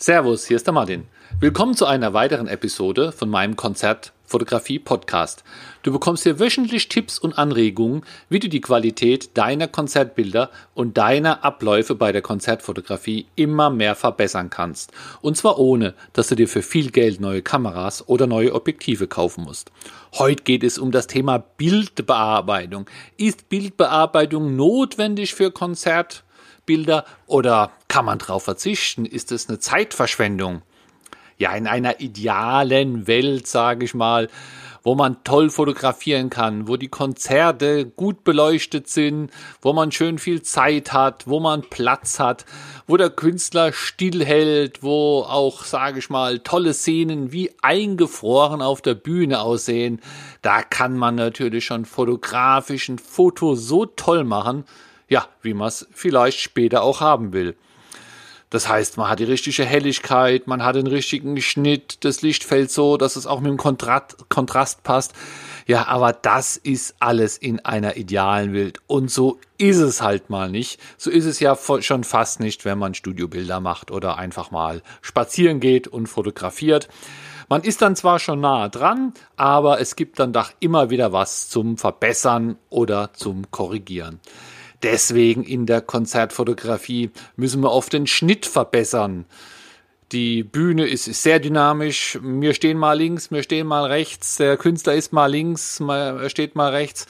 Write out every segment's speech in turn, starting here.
Servus, hier ist der Martin. Willkommen zu einer weiteren Episode von meinem Konzert Fotografie Podcast. Du bekommst hier wöchentlich Tipps und Anregungen, wie du die Qualität deiner Konzertbilder und deiner Abläufe bei der Konzertfotografie immer mehr verbessern kannst. Und zwar ohne, dass du dir für viel Geld neue Kameras oder neue Objektive kaufen musst. Heute geht es um das Thema Bildbearbeitung. Ist Bildbearbeitung notwendig für Konzert? Bilder oder kann man darauf verzichten? Ist es eine Zeitverschwendung? Ja, in einer idealen Welt, sage ich mal, wo man toll fotografieren kann, wo die Konzerte gut beleuchtet sind, wo man schön viel Zeit hat, wo man Platz hat, wo der Künstler stillhält, wo auch, sage ich mal, tolle Szenen wie eingefroren auf der Bühne aussehen. Da kann man natürlich schon fotografisch ein Foto so toll machen, ja, wie man es vielleicht später auch haben will. Das heißt, man hat die richtige Helligkeit, man hat den richtigen Schnitt, das Licht fällt so, dass es auch mit dem Kontrast, Kontrast passt. Ja, aber das ist alles in einer idealen Welt. Und so ist es halt mal nicht. So ist es ja schon fast nicht, wenn man Studiobilder macht oder einfach mal spazieren geht und fotografiert. Man ist dann zwar schon nah dran, aber es gibt dann doch immer wieder was zum Verbessern oder zum Korrigieren. Deswegen in der Konzertfotografie müssen wir oft den Schnitt verbessern. Die Bühne ist sehr dynamisch. Wir stehen mal links, wir stehen mal rechts. Der Künstler ist mal links, er steht mal rechts.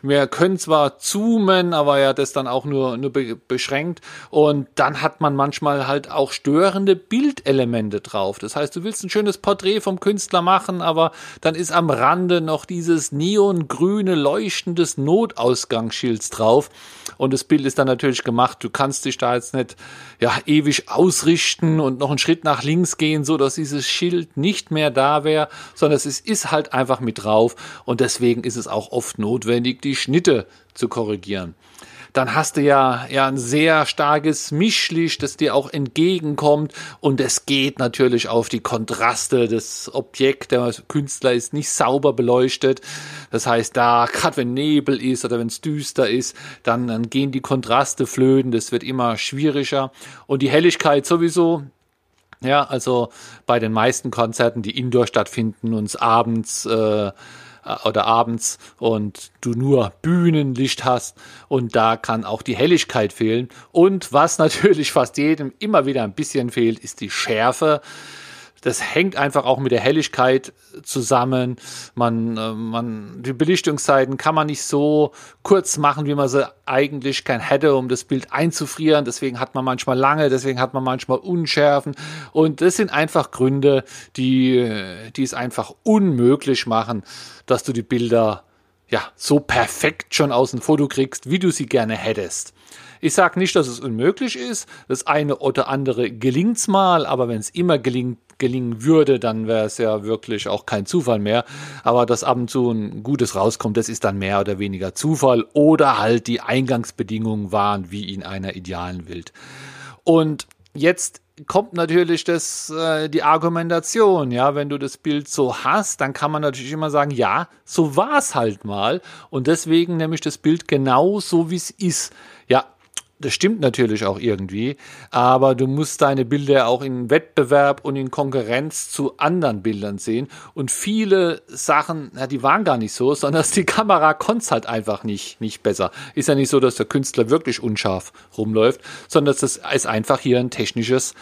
Wir können zwar zoomen, aber ja, das dann auch nur, nur beschränkt. Und dann hat man manchmal halt auch störende Bildelemente drauf. Das heißt, du willst ein schönes Porträt vom Künstler machen, aber dann ist am Rande noch dieses neongrüne leuchtendes Notausgangsschilds drauf. Und das Bild ist dann natürlich gemacht. Du kannst dich da jetzt nicht, ja, ewig ausrichten und noch einen Schritt Schritt nach links gehen, so dass dieses Schild nicht mehr da wäre, sondern es ist halt einfach mit drauf und deswegen ist es auch oft notwendig, die Schnitte zu korrigieren dann hast du ja, ja ein sehr starkes Mischlicht, das dir auch entgegenkommt und es geht natürlich auf die Kontraste. Das Objekt, der Künstler ist nicht sauber beleuchtet. Das heißt, da, gerade wenn Nebel ist oder wenn es düster ist, dann, dann gehen die Kontraste flöten. Das wird immer schwieriger und die Helligkeit sowieso, ja, also bei den meisten Konzerten, die indoor stattfinden, uns abends äh, oder abends und du nur Bühnenlicht hast und da kann auch die Helligkeit fehlen. Und was natürlich fast jedem immer wieder ein bisschen fehlt, ist die Schärfe. Das hängt einfach auch mit der Helligkeit zusammen. Man, äh, man, die Belichtungszeiten kann man nicht so kurz machen, wie man sie eigentlich gern hätte, um das Bild einzufrieren. Deswegen hat man manchmal lange, deswegen hat man manchmal Unschärfen. Und das sind einfach Gründe, die, die es einfach unmöglich machen, dass du die Bilder ja, so perfekt schon aus dem Foto kriegst, wie du sie gerne hättest. Ich sage nicht, dass es unmöglich ist. Das eine oder andere gelingt's mal, aber wenn es immer gelingt, gelingen würde, dann wäre es ja wirklich auch kein Zufall mehr. Aber dass ab und zu ein Gutes rauskommt, das ist dann mehr oder weniger Zufall oder halt die Eingangsbedingungen waren wie in einer idealen Welt. Und jetzt kommt natürlich das, äh, die Argumentation, ja, wenn du das Bild so hast, dann kann man natürlich immer sagen, ja, so war es halt mal und deswegen nehme ich das Bild genau so, wie es ist. Ja, das stimmt natürlich auch irgendwie, aber du musst deine Bilder auch in Wettbewerb und in Konkurrenz zu anderen Bildern sehen. Und viele Sachen, ja, die waren gar nicht so, sondern die Kamera konnte halt einfach nicht, nicht besser. Ist ja nicht so, dass der Künstler wirklich unscharf rumläuft, sondern das ist einfach hier ein technisches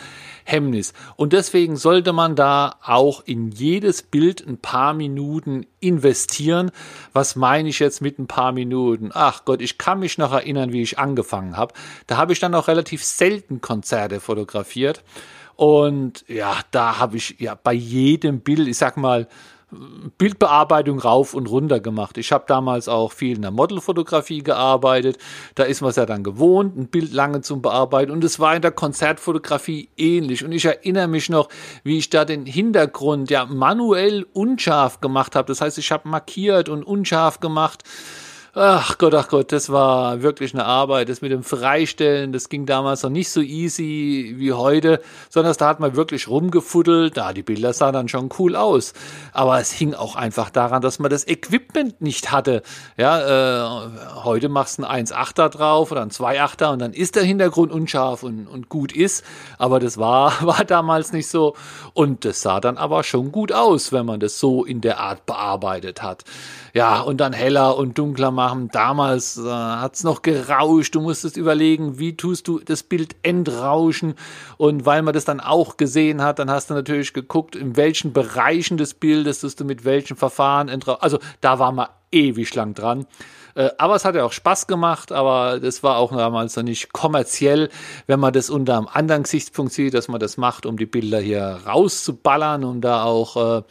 Hemmnis. Und deswegen sollte man da auch in jedes Bild ein paar Minuten investieren. Was meine ich jetzt mit ein paar Minuten? Ach Gott, ich kann mich noch erinnern, wie ich angefangen habe. Da habe ich dann auch relativ selten Konzerte fotografiert. Und ja, da habe ich ja bei jedem Bild, ich sag mal, Bildbearbeitung rauf und runter gemacht. Ich habe damals auch viel in der Modelfotografie gearbeitet. Da ist man es ja dann gewohnt, ein Bild lange zu bearbeiten. Und es war in der Konzertfotografie ähnlich. Und ich erinnere mich noch, wie ich da den Hintergrund ja manuell unscharf gemacht habe. Das heißt, ich habe markiert und unscharf gemacht Ach Gott, ach Gott, das war wirklich eine Arbeit. Das mit dem Freistellen, das ging damals noch nicht so easy wie heute, sondern da hat man wirklich rumgefuddelt. Da, die Bilder sahen dann schon cool aus. Aber es hing auch einfach daran, dass man das Equipment nicht hatte. Ja, äh, heute machst du einen 1,8er drauf oder einen 2,8er und dann ist der Hintergrund unscharf und, und gut ist. Aber das war, war damals nicht so. Und das sah dann aber schon gut aus, wenn man das so in der Art bearbeitet hat. Ja, und dann heller und dunkler machen. Damals äh, hat's noch gerauscht. Du musstest überlegen, wie tust du das Bild entrauschen. Und weil man das dann auch gesehen hat, dann hast du natürlich geguckt, in welchen Bereichen des Bildes tust du mit welchen Verfahren entrauschen. Also da war man ewig lang dran. Äh, aber es hat ja auch Spaß gemacht, aber das war auch damals noch nicht kommerziell, wenn man das unter einem anderen Gesichtspunkt sieht, dass man das macht, um die Bilder hier rauszuballern und da auch äh,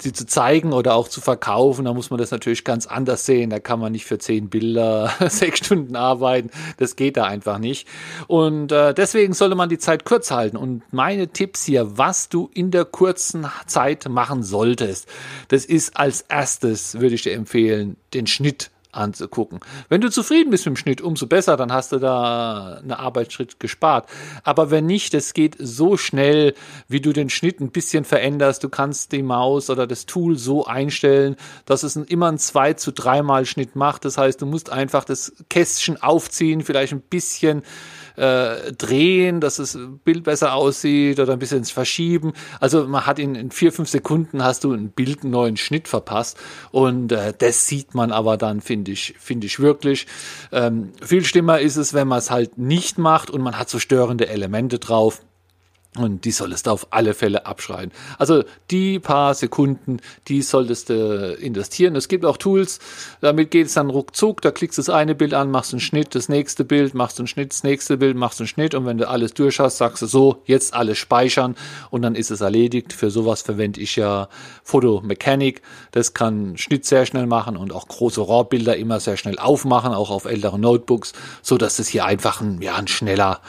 sie zu zeigen oder auch zu verkaufen, da muss man das natürlich ganz anders sehen. Da kann man nicht für zehn Bilder sechs Stunden arbeiten. Das geht da einfach nicht. Und äh, deswegen sollte man die Zeit kurz halten. Und meine Tipps hier, was du in der kurzen Zeit machen solltest, das ist als erstes, würde ich dir empfehlen, den Schnitt anzugucken. Wenn du zufrieden bist mit dem Schnitt, umso besser, dann hast du da einen Arbeitsschritt gespart. Aber wenn nicht, es geht so schnell, wie du den Schnitt ein bisschen veränderst. Du kannst die Maus oder das Tool so einstellen, dass es immer ein 2 zu 3 Mal Schnitt macht. Das heißt, du musst einfach das Kästchen aufziehen, vielleicht ein bisschen äh, drehen, dass das Bild besser aussieht oder ein bisschen verschieben. Also man hat in, in vier, fünf Sekunden hast du ein Bild einen neuen Schnitt verpasst und äh, das sieht man aber dann, finde ich, finde ich wirklich. Ähm, viel schlimmer ist es, wenn man es halt nicht macht und man hat so störende Elemente drauf. Und die solltest du auf alle Fälle abschreiben. Also die paar Sekunden, die solltest du investieren. Es gibt auch Tools, damit geht es dann ruckzuck. Da klickst du das eine Bild an, machst einen Schnitt, das nächste Bild, machst einen Schnitt, das nächste Bild, machst einen Schnitt. Und wenn du alles durch hast, sagst du so, jetzt alles speichern und dann ist es erledigt. Für sowas verwende ich ja Photomechanic. Das kann Schnitt sehr schnell machen und auch große RAW-Bilder immer sehr schnell aufmachen, auch auf älteren Notebooks, so dass es hier einfach ein, ja, ein schneller,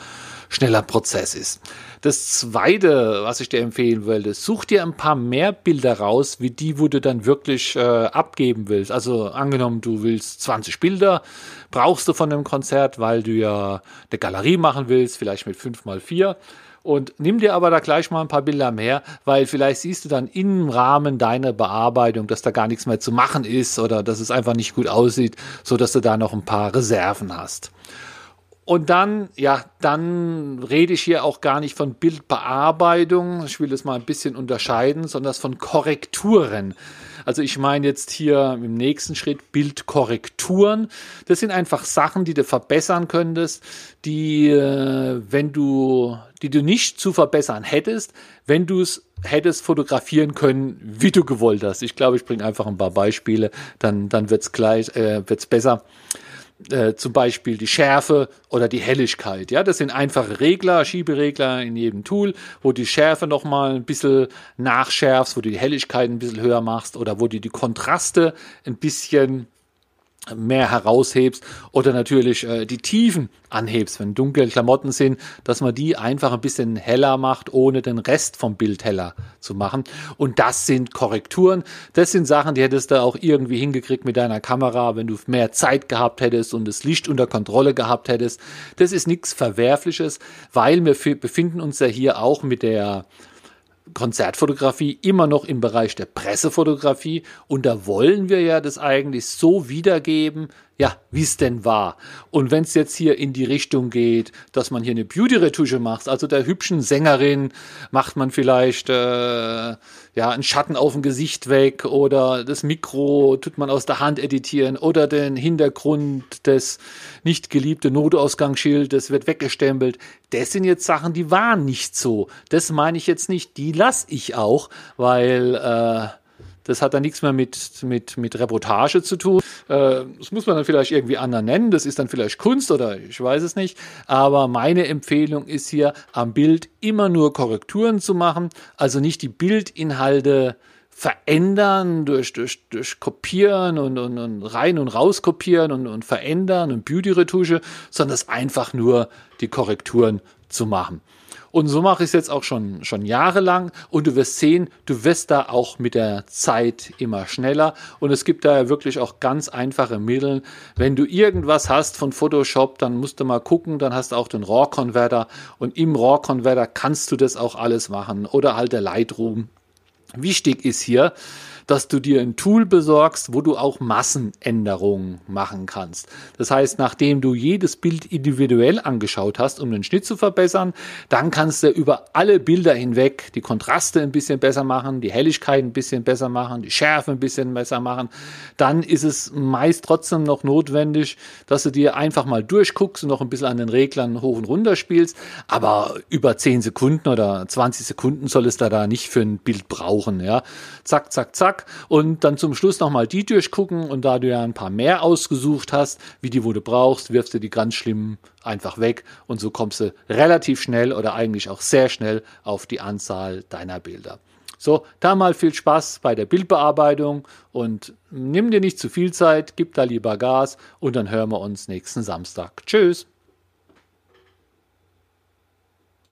schneller Prozess ist. Das zweite, was ich dir empfehlen würde, such dir ein paar mehr Bilder raus, wie die, wo du dann wirklich äh, abgeben willst. Also angenommen, du willst 20 Bilder, brauchst du von dem Konzert, weil du ja eine Galerie machen willst, vielleicht mit 5 mal 4 und nimm dir aber da gleich mal ein paar Bilder mehr, weil vielleicht siehst du dann im Rahmen deiner Bearbeitung, dass da gar nichts mehr zu machen ist oder dass es einfach nicht gut aussieht, so dass du da noch ein paar Reserven hast. Und dann, ja, dann rede ich hier auch gar nicht von Bildbearbeitung. Ich will das mal ein bisschen unterscheiden, sondern von Korrekturen. Also ich meine jetzt hier im nächsten Schritt Bildkorrekturen. Das sind einfach Sachen, die du verbessern könntest, die, äh, wenn du, die du nicht zu verbessern hättest, wenn du es hättest fotografieren können, wie du gewollt hast. Ich glaube, ich bringe einfach ein paar Beispiele, dann, dann wird's gleich, äh, wird's besser äh, zum Beispiel die Schärfe oder die Helligkeit. Ja, das sind einfache Regler, Schieberegler in jedem Tool, wo die Schärfe nochmal ein bisschen nachschärfst, wo du die Helligkeit ein bisschen höher machst oder wo du die Kontraste ein bisschen mehr heraushebst oder natürlich äh, die Tiefen anhebst, wenn dunkle Klamotten sind, dass man die einfach ein bisschen heller macht, ohne den Rest vom Bild heller zu machen. Und das sind Korrekturen. Das sind Sachen, die hättest du auch irgendwie hingekriegt mit deiner Kamera, wenn du mehr Zeit gehabt hättest und das Licht unter Kontrolle gehabt hättest. Das ist nichts Verwerfliches, weil wir befinden uns ja hier auch mit der Konzertfotografie immer noch im Bereich der Pressefotografie. Und da wollen wir ja das eigentlich so wiedergeben, ja, wie es denn war. Und wenn es jetzt hier in die Richtung geht, dass man hier eine Beauty-Retusche macht, also der hübschen Sängerin macht man vielleicht äh, ja einen Schatten auf dem Gesicht weg oder das Mikro tut man aus der Hand editieren oder den Hintergrund des nicht geliebten Notausgangsschildes wird weggestempelt. Das sind jetzt Sachen, die waren nicht so. Das meine ich jetzt nicht. Die lasse ich auch, weil äh, das hat dann nichts mehr mit, mit, mit Reportage zu tun. Äh, das muss man dann vielleicht irgendwie anders nennen. Das ist dann vielleicht Kunst oder ich weiß es nicht. Aber meine Empfehlung ist hier, am Bild immer nur Korrekturen zu machen. Also nicht die Bildinhalte verändern durch, durch, durch Kopieren und, und, und rein und raus kopieren und, und verändern und Beauty-Retusche, sondern es einfach nur die Korrekturen zu machen. Und so mache ich es jetzt auch schon, schon jahrelang. Und du wirst sehen, du wirst da auch mit der Zeit immer schneller. Und es gibt da wirklich auch ganz einfache Mittel. Wenn du irgendwas hast von Photoshop, dann musst du mal gucken, dann hast du auch den RAW-Converter. Und im RAW-Converter kannst du das auch alles machen. Oder halt der Lightroom. Wichtig ist hier, dass du dir ein Tool besorgst, wo du auch Massenänderungen machen kannst. Das heißt, nachdem du jedes Bild individuell angeschaut hast, um den Schnitt zu verbessern, dann kannst du über alle Bilder hinweg die Kontraste ein bisschen besser machen, die Helligkeit ein bisschen besser machen, die Schärfe ein bisschen besser machen. Dann ist es meist trotzdem noch notwendig, dass du dir einfach mal durchguckst und noch ein bisschen an den Reglern hoch und runter spielst. Aber über 10 Sekunden oder 20 Sekunden soll es da, nicht für ein Bild brauchen. Ja. Zack, zack, zack zack. Und dann zum Schluss nochmal die durchgucken und da du ja ein paar mehr ausgesucht hast, wie die, wo du brauchst, wirfst du die ganz schlimmen einfach weg und so kommst du relativ schnell oder eigentlich auch sehr schnell auf die Anzahl deiner Bilder. So, da mal viel Spaß bei der Bildbearbeitung und nimm dir nicht zu viel Zeit, gib da lieber Gas und dann hören wir uns nächsten Samstag. Tschüss.